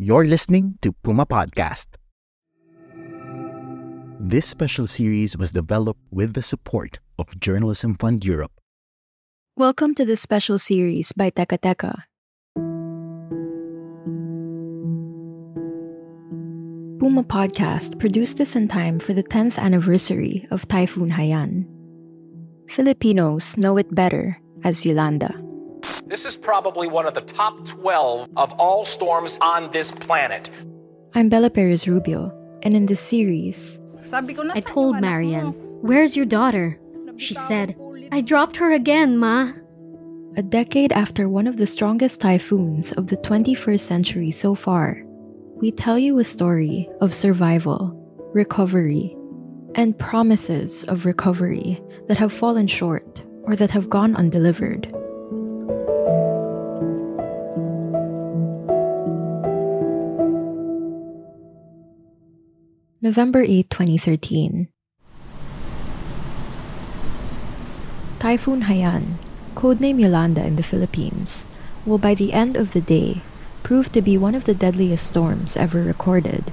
You're listening to Puma Podcast. This special series was developed with the support of Journalism Fund Europe. Welcome to this special series by Teka Teka. Puma Podcast produced this in time for the 10th anniversary of Typhoon Haiyan. Filipinos know it better as Yolanda. This is probably one of the top 12 of all storms on this planet. I'm Bella Perez Rubio, and in this series, I told Marian, Where's your daughter? She said, I dropped her again, Ma. a decade after one of the strongest typhoons of the 21st century so far, we tell you a story of survival, recovery, and promises of recovery that have fallen short or that have gone undelivered. November 8, 2013. Typhoon Haiyan, codename Yolanda in the Philippines, will by the end of the day prove to be one of the deadliest storms ever recorded.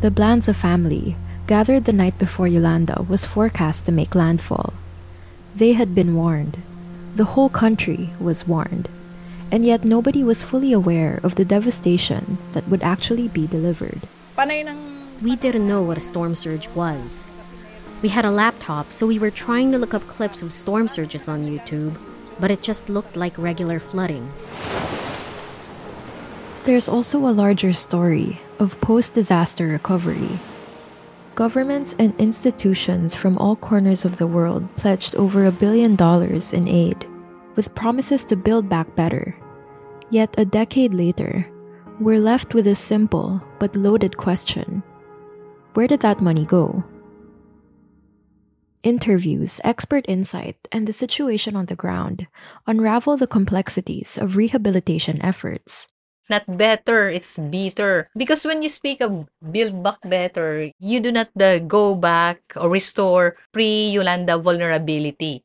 The Blanza family, gathered the night before Yolanda was forecast to make landfall. They had been warned. The whole country was warned. And yet nobody was fully aware of the devastation that would actually be delivered. We didn't know what a storm surge was. We had a laptop, so we were trying to look up clips of storm surges on YouTube, but it just looked like regular flooding. There's also a larger story of post disaster recovery. Governments and institutions from all corners of the world pledged over a billion dollars in aid, with promises to build back better. Yet a decade later, we're left with a simple but loaded question Where did that money go? Interviews, expert insight, and the situation on the ground unravel the complexities of rehabilitation efforts. not better, it's bitter. Because when you speak of build back better, you do not uh, go back or restore pre-Yolanda vulnerability.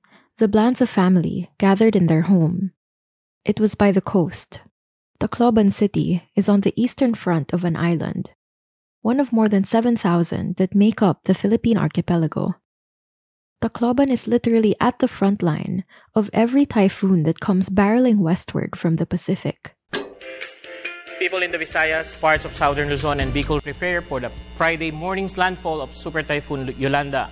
the Blanza family gathered in their home. It was by the coast. Tacloban City is on the eastern front of an island, one of more than 7,000 that make up the Philippine archipelago. Tacloban is literally at the front line of every typhoon that comes barreling westward from the Pacific. People in the Visayas, parts of southern Luzon, and Bicol prepare for the Friday morning's landfall of Super Typhoon Yolanda.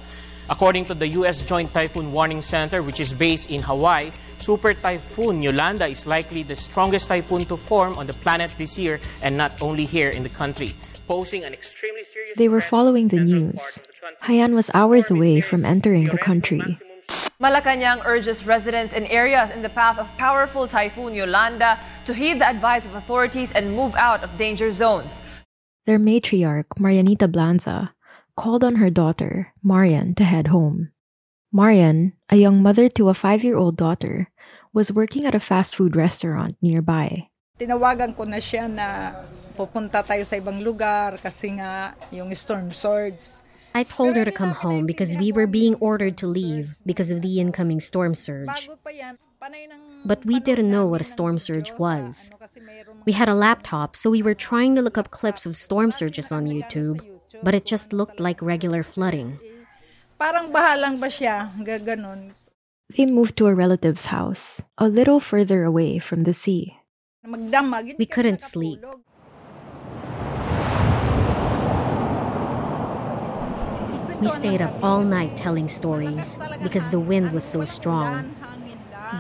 According to the U.S. Joint Typhoon Warning Center, which is based in Hawaii, Super Typhoon Yolanda is likely the strongest typhoon to form on the planet this year, and not only here in the country, posing an extremely serious. They were following the news. parts of the country. Haiyan was hours away from entering the country. Malacanang urges residents in areas in the path of powerful typhoon Yolanda to heed the advice of authorities and move out of danger zones. Their matriarch, Marianita Blanza, called on her daughter, Marian, to head home. Marian, a young mother to a five year old daughter, was working at a fast food restaurant nearby. Tinawagan ko na siya na pupunta tayo sa ibang lugar kasi nga yung storm surge. I told her to come home because we were being ordered to leave because of the incoming storm surge. Bago pa yan, panay ng But we didn't know what a storm surge was. We had a laptop, so we were trying to look up clips of storm surges on YouTube, but it just looked like regular flooding. parang bahalang ba siya, gaganon. They moved to a relative's house, a little further away from the sea. We couldn't sleep. We stayed up all night telling stories because the wind was so strong.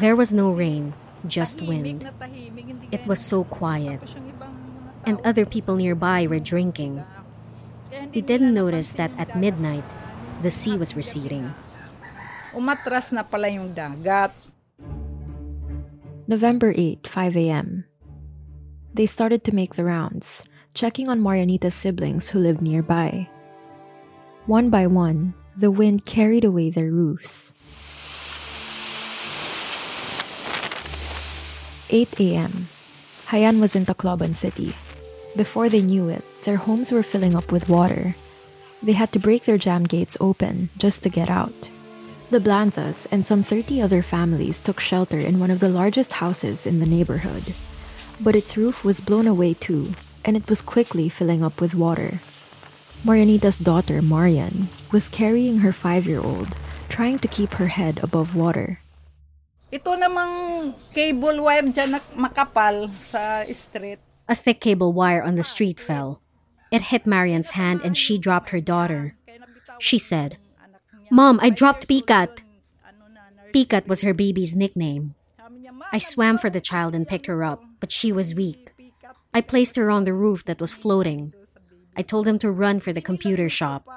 There was no rain, just wind. na tahimik, hindi It was so quiet, tapos yung ibang mga and other people nearby were drinking. Kaya We didn't notice that at midnight, the sea was receding. Umatras na pala yung dagat. November 8, 5 a.m. They started to make the rounds, checking on Marianita's siblings who lived nearby. One by one, the wind carried away their roofs. 8 a.m. Haiyan was in Tacloban City. Before they knew it, their homes were filling up with water. They had to break their jam gates open just to get out. The Blanzas and some 30 other families took shelter in one of the largest houses in the neighborhood. But its roof was blown away too, and it was quickly filling up with water. Marianita's daughter, Marian, was carrying her five year old, trying to keep her head above water. Ito namang cable wire dyan na makapal sa street. A thick cable wire on the street fell. It hit Marian's hand and she dropped her daughter. She said, Mom, I dropped Pikat. Pikat was her baby's nickname. I swam for the child and picked her up, but she was weak. I placed her on the roof that was floating. I told him to run for the computer shop.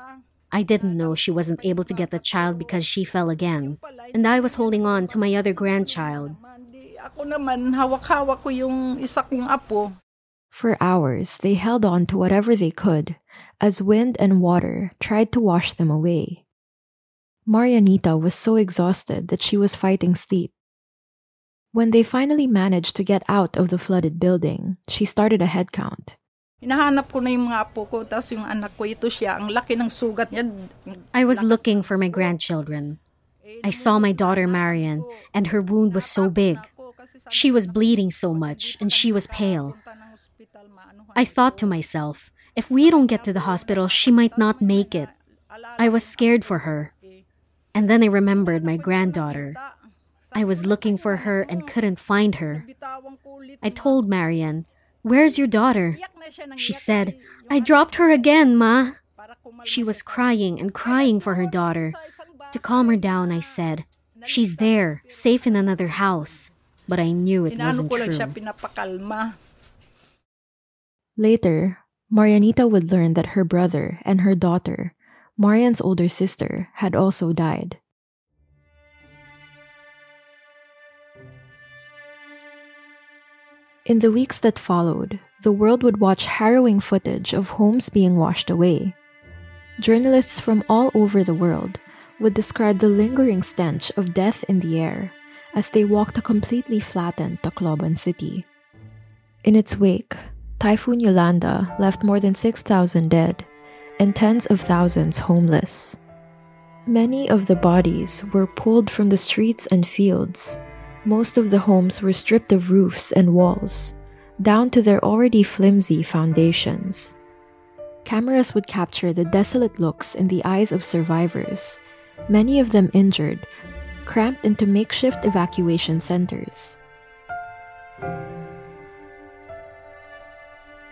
I didn't know she wasn't able to get the child because she fell again. And I was holding on to my other grandchild. For hours, they held on to whatever they could as wind and water tried to wash them away. Marianita was so exhausted that she was fighting sleep. When they finally managed to get out of the flooded building, she started a head count. Hinahanap ko na yung mga apo ko, tapos yung anak ko, ito siya. Ang laki ng sugat niya. I was looking for my grandchildren. I saw my daughter Marian, and her wound was so big. She was bleeding so much, and she was pale. I thought to myself, if we don't get to the hospital, she might not make it. I was scared for her. And then I remembered my granddaughter. I was looking for her and couldn't find her. I told Marian, Where's your daughter? She said, I dropped her again, Ma. She was crying and crying for her daughter. To calm her down, I said, She's there, safe in another house. But I knew it wasn't true. Later, Marianita would learn that her brother and her daughter, Marian's older sister, had also died. In the weeks that followed, the world would watch harrowing footage of homes being washed away. Journalists from all over the world would describe the lingering stench of death in the air as they walked a completely flattened Tacloban city. In its wake, Typhoon Yolanda left more than 6,000 dead and tens of thousands homeless. Many of the bodies were pulled from the streets and fields. Most of the homes were stripped of roofs and walls, down to their already flimsy foundations. Cameras would capture the desolate looks in the eyes of survivors, many of them injured, cramped into makeshift evacuation centers.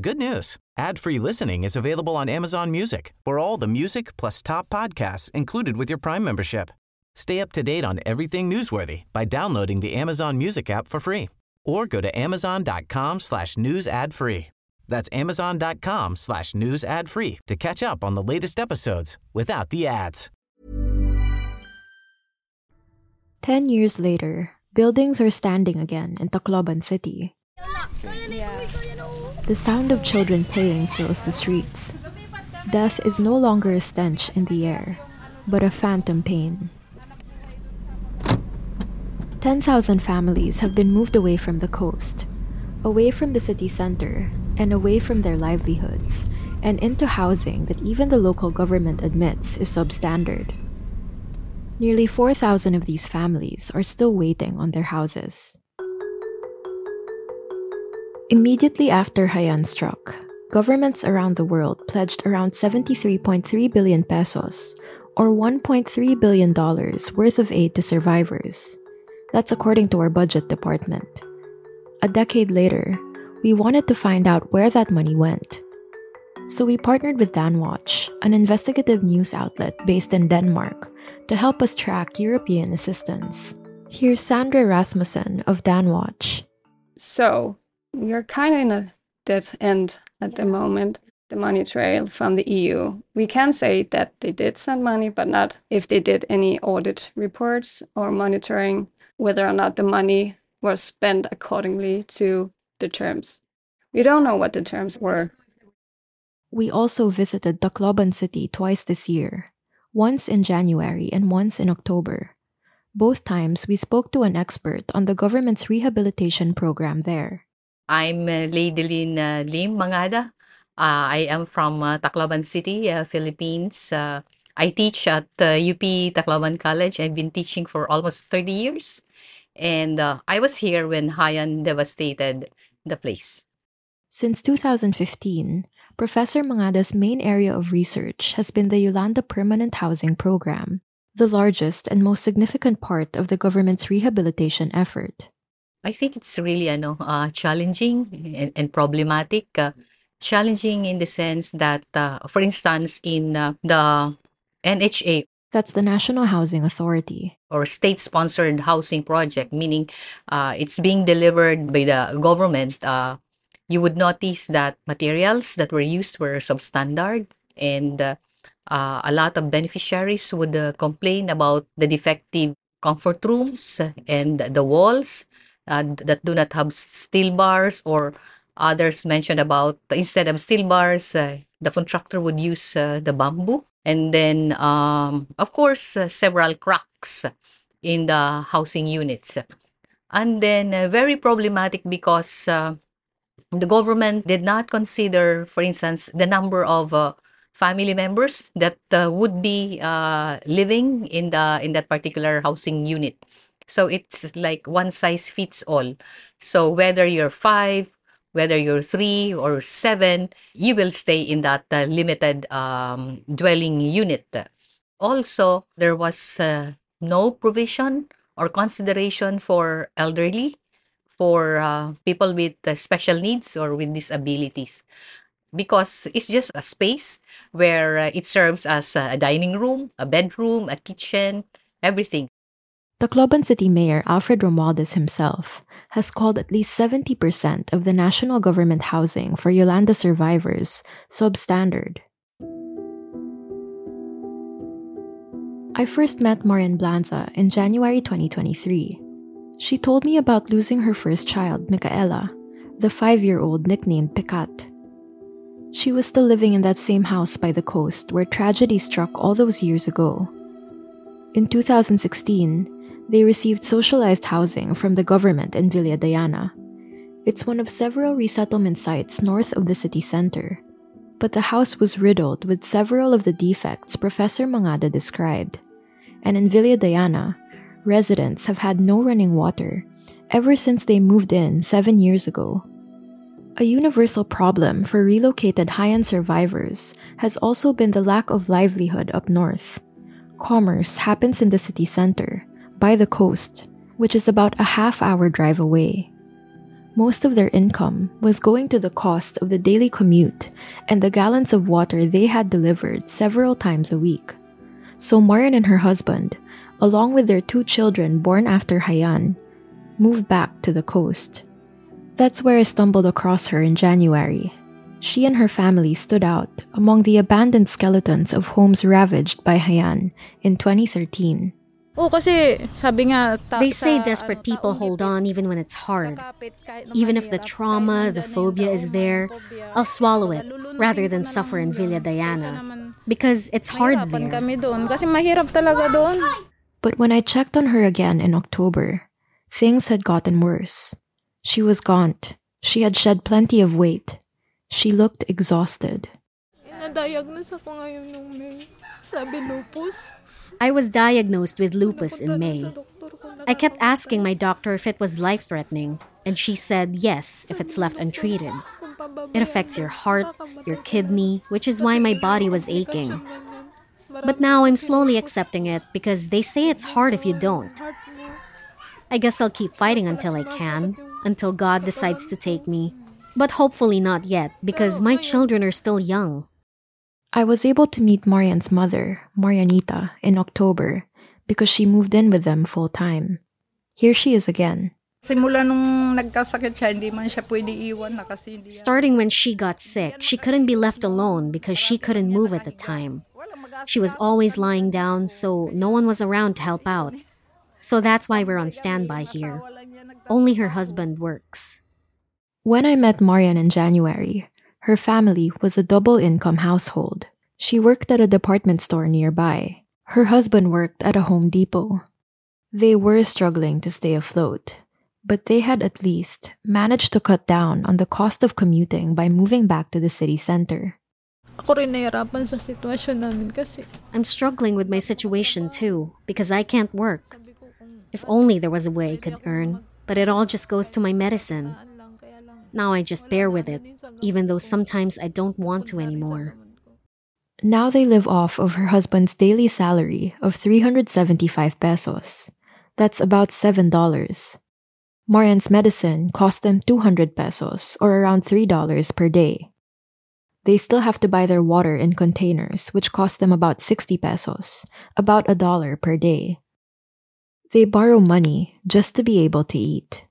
Good news. Ad-free listening is available on Amazon Music for all the music plus top podcasts included with your Prime membership. Stay up to date on everything newsworthy by downloading the Amazon Music app for free or go to amazon.com slash news ad free. That's amazon.com slash news ad free to catch up on the latest episodes without the ads. Ten years later, buildings are standing again in Tacloban City. The sound of children playing fills the streets. Death is no longer a stench in the air, but a phantom pain. 10,000 families have been moved away from the coast. away from the city center and away from their livelihoods, and into housing that even the local government admits is substandard. Nearly 4,000 of these families are still waiting on their houses. Immediately after Haiyan struck, governments around the world pledged around 73.3 billion pesos, or $1.3 billion worth of aid to survivors. That's according to our budget department. A decade later, we wanted to find out where that money went. So we partnered with Danwatch, an investigative news outlet based in Denmark, to help us track European assistance. Here's Sandra Rasmussen of Danwatch. So, we're kind of in a dead end at the moment. The money trail from the EU. We can say that they did send money, but not if they did any audit reports or monitoring whether or not the money was spent accordingly to the terms. We don't know what the terms were. We also visited Tacloban City twice this year, once in January and once in October. Both times we spoke to an expert on the government's rehabilitation program there. I'm uh, uh, Lim Mangada. Uh, I am from uh, Tacloban City, uh, Philippines. Uh, I teach at UP Tacloban College. I've been teaching for almost 30 years. And I was here when Haiyan devastated the place. Since 2015, Professor Mangada's main area of research has been the Yolanda Permanent Housing Program, the largest and most significant part of the government's rehabilitation effort. I think it's really ano, uh, challenging and, and problematic. Uh, challenging in the sense that, uh, for instance, in uh, the NHA, that's the National Housing Authority. Or state sponsored housing project, meaning uh, it's being delivered by the government. Uh, you would notice that materials that were used were substandard and uh, uh, a lot of beneficiaries would uh, complain about the defective comfort rooms and the walls uh, that do not have steel bars or others mentioned about instead of steel bars uh, the contractor would use uh, the bamboo and then um, of course several cracks in the housing units and then very problematic because the government did not consider, for instance, the number of uh, family members that uh, would be uh, living in the in that particular housing unit. So it's like one size fits all. So whether you're five, whether you're three or seven, you will stay in that uh, limited um, dwelling unit. Also, there was uh, no provision or consideration for elderly for uh, people with uh, special needs or with disabilities because it's just a space where uh, it serves as a dining room, a bedroom, a kitchen, everything. Tacloban City Mayor Alfred Romualdez himself has called at least 70% of the national government housing for Yolanda survivors substandard. I first met Marian Blanza in January 2023 she told me about losing her first child, Micaela, the five year old nicknamed Picat. She was still living in that same house by the coast where tragedy struck all those years ago. In 2016, they received socialized housing from the government in Villa Diana. It's one of several resettlement sites north of the city center. But the house was riddled with several of the defects Professor Mangada described. And in Villa Diana, residents have had no running water ever since they moved in seven years ago. A universal problem for relocated Haiyan survivors has also been the lack of livelihood up north. Commerce happens in the city center, by the coast, which is about a half hour drive away. Most of their income was going to the cost of the daily commute and the gallons of water they had delivered several times a week. So Marian and her husband along with their two children born after Haiyan, moved back to the coast. That's where I stumbled across her in January. She and her family stood out among the abandoned skeletons of homes ravaged by Haiyan in 2013. Oh, kasi sabi nga, they say desperate people hold on even when it's hard. Even if the trauma, the phobia is there, I'll swallow it rather than suffer in Villa Diana. Because it's hard there. But when I checked on her again in October, things had gotten worse. She was gaunt, She had shed plenty of weight. She looked exhausted. I was diagnosed with lupus in May. I kept asking my doctor if it was life threatening, and she said yes if it's left untreated. It affects your heart, your kidney, which is why my body was aching. But now I'm slowly accepting it because they say it's hard if you don't. I guess I'll keep fighting until I can, until God decides to take me. But hopefully not yet because my children are still young. I was able to meet Marian's mother, Marianita, in October because she moved in with them full time. Here she is again. Simula nung nagkasakit siya, hindi man siya pwede iwan na kasi hindi Starting when she got sick, she couldn't be left alone because she couldn't move at the time. She was always lying down, so no one was around to help out. So that's why we're on standby here. Only her husband works. When I met Marian in January, her family was a double income household. She worked at a department store nearby. Her husband worked at a Home Depot. They were struggling to stay afloat, but they had at least managed to cut down on the cost of commuting by moving back to the city center. Ako rin nahirapan sa sitwasyon namin kasi. I'm struggling with my situation too because I can't work. If only there was a way I could earn, but it all just goes to my medicine. Now I just bear with it, even though sometimes I don't want to anymore. Now they live off of her husband's daily salary of 375 pesos. That's about $7. Marian's medicine cost them 200 pesos, or around $3 per day. They still have to buy their water in containers, which cost them about 60 pesos, about a dollar per day. They borrow money just to be able to eat.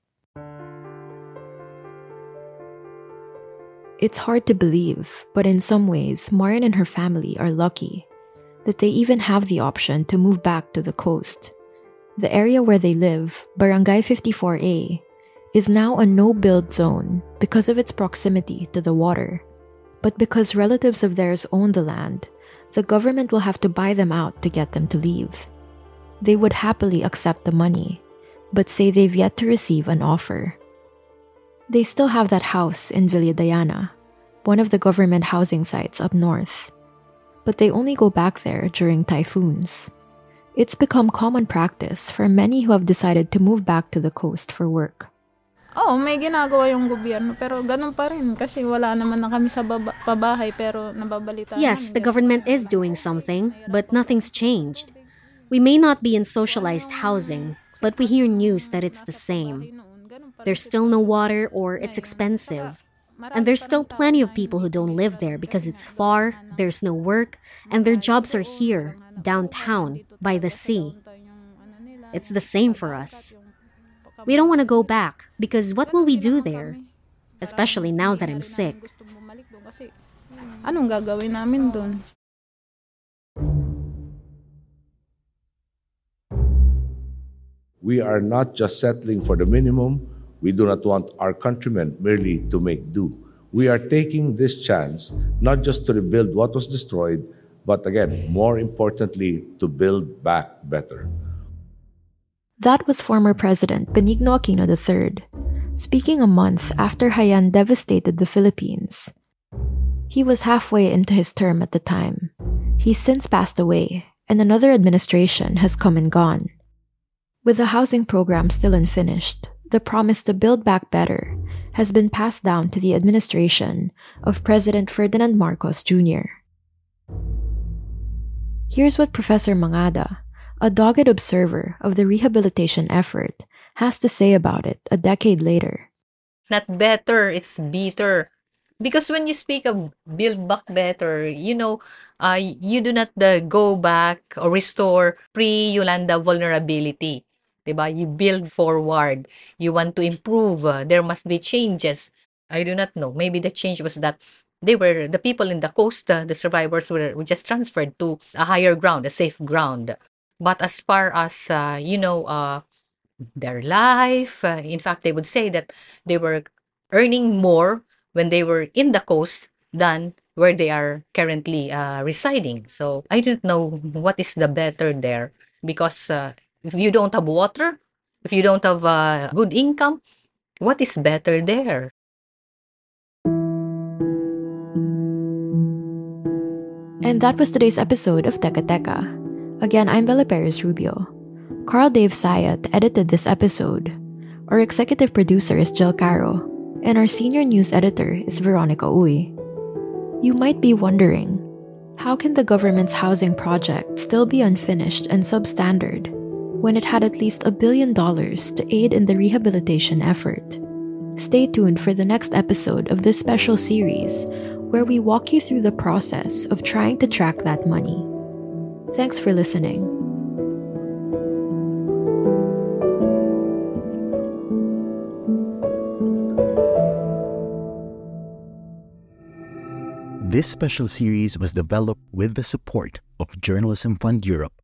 It's hard to believe, but in some ways, Marian and her family are lucky that they even have the option to move back to the coast. The area where they live, Barangay 54A, is now a no build zone because of its proximity to the water. But because relatives of theirs own the land, the government will have to buy them out to get them to leave. They would happily accept the money, but say they've yet to receive an offer. They still have that house in Villa Diana, one of the government housing sites up north. But they only go back there during typhoons. It's become common practice for many who have decided to move back to the coast for work. Oh, may ginagawa yung gobyerno pero ganun pa rin kasi wala naman na kami sa baba, pabahay pero nababalita. Yes, the government is doing something, but nothing's changed. We may not be in socialized housing, but we hear news that it's the same. There's still no water or it's expensive. And there's still plenty of people who don't live there because it's far, there's no work, and their jobs are here, downtown, by the sea. It's the same for us. We don't want to go back because what will we do there? Especially now that I'm sick. Anong gagawin namin doon? We are not just settling for the minimum. We do not want our countrymen merely to make do. We are taking this chance not just to rebuild what was destroyed, but again, more importantly, to build back better. That was former President Benigno Aquino III, speaking a month after Haiyan devastated the Philippines. He was halfway into his term at the time. He's since passed away, and another administration has come and gone. With the housing program still unfinished, the promise to build back better has been passed down to the administration of President Ferdinand Marcos Jr. Here's what Professor Mangada, a dogged observer of the rehabilitation effort, has to say about it a decade later. Not better, it's bitter. Because when you speak of build back better, you know, uh, you do not uh, go back or restore pre-Yolanda vulnerability. Diba? You build forward. You want to improve. Uh, there must be changes. I do not know. Maybe the change was that they were the people in the coast, uh, the survivors were, were just transferred to a higher ground, a safe ground. But as far as uh, you know, uh, their life, uh, in fact, they would say that they were earning more when they were in the coast than where they are currently uh, residing. So I don't know what is the better there because uh, if you don't have water, if you don't have a good income, what is better there? And that was today's episode of Teka Teka. Again, I'm Bella Perez Rubio. Carl Dave Sayat edited this episode. Our executive producer is Jill Caro, and our senior news editor is Veronica Uy. You might be wondering, how can the government's housing project still be unfinished and substandard? When it had at least a billion dollars to aid in the rehabilitation effort? Stay tuned for the next episode of this special series where we walk you through the process of trying to track that money. Thanks for listening. This special series was developed with the support of Journalism Fund Europe.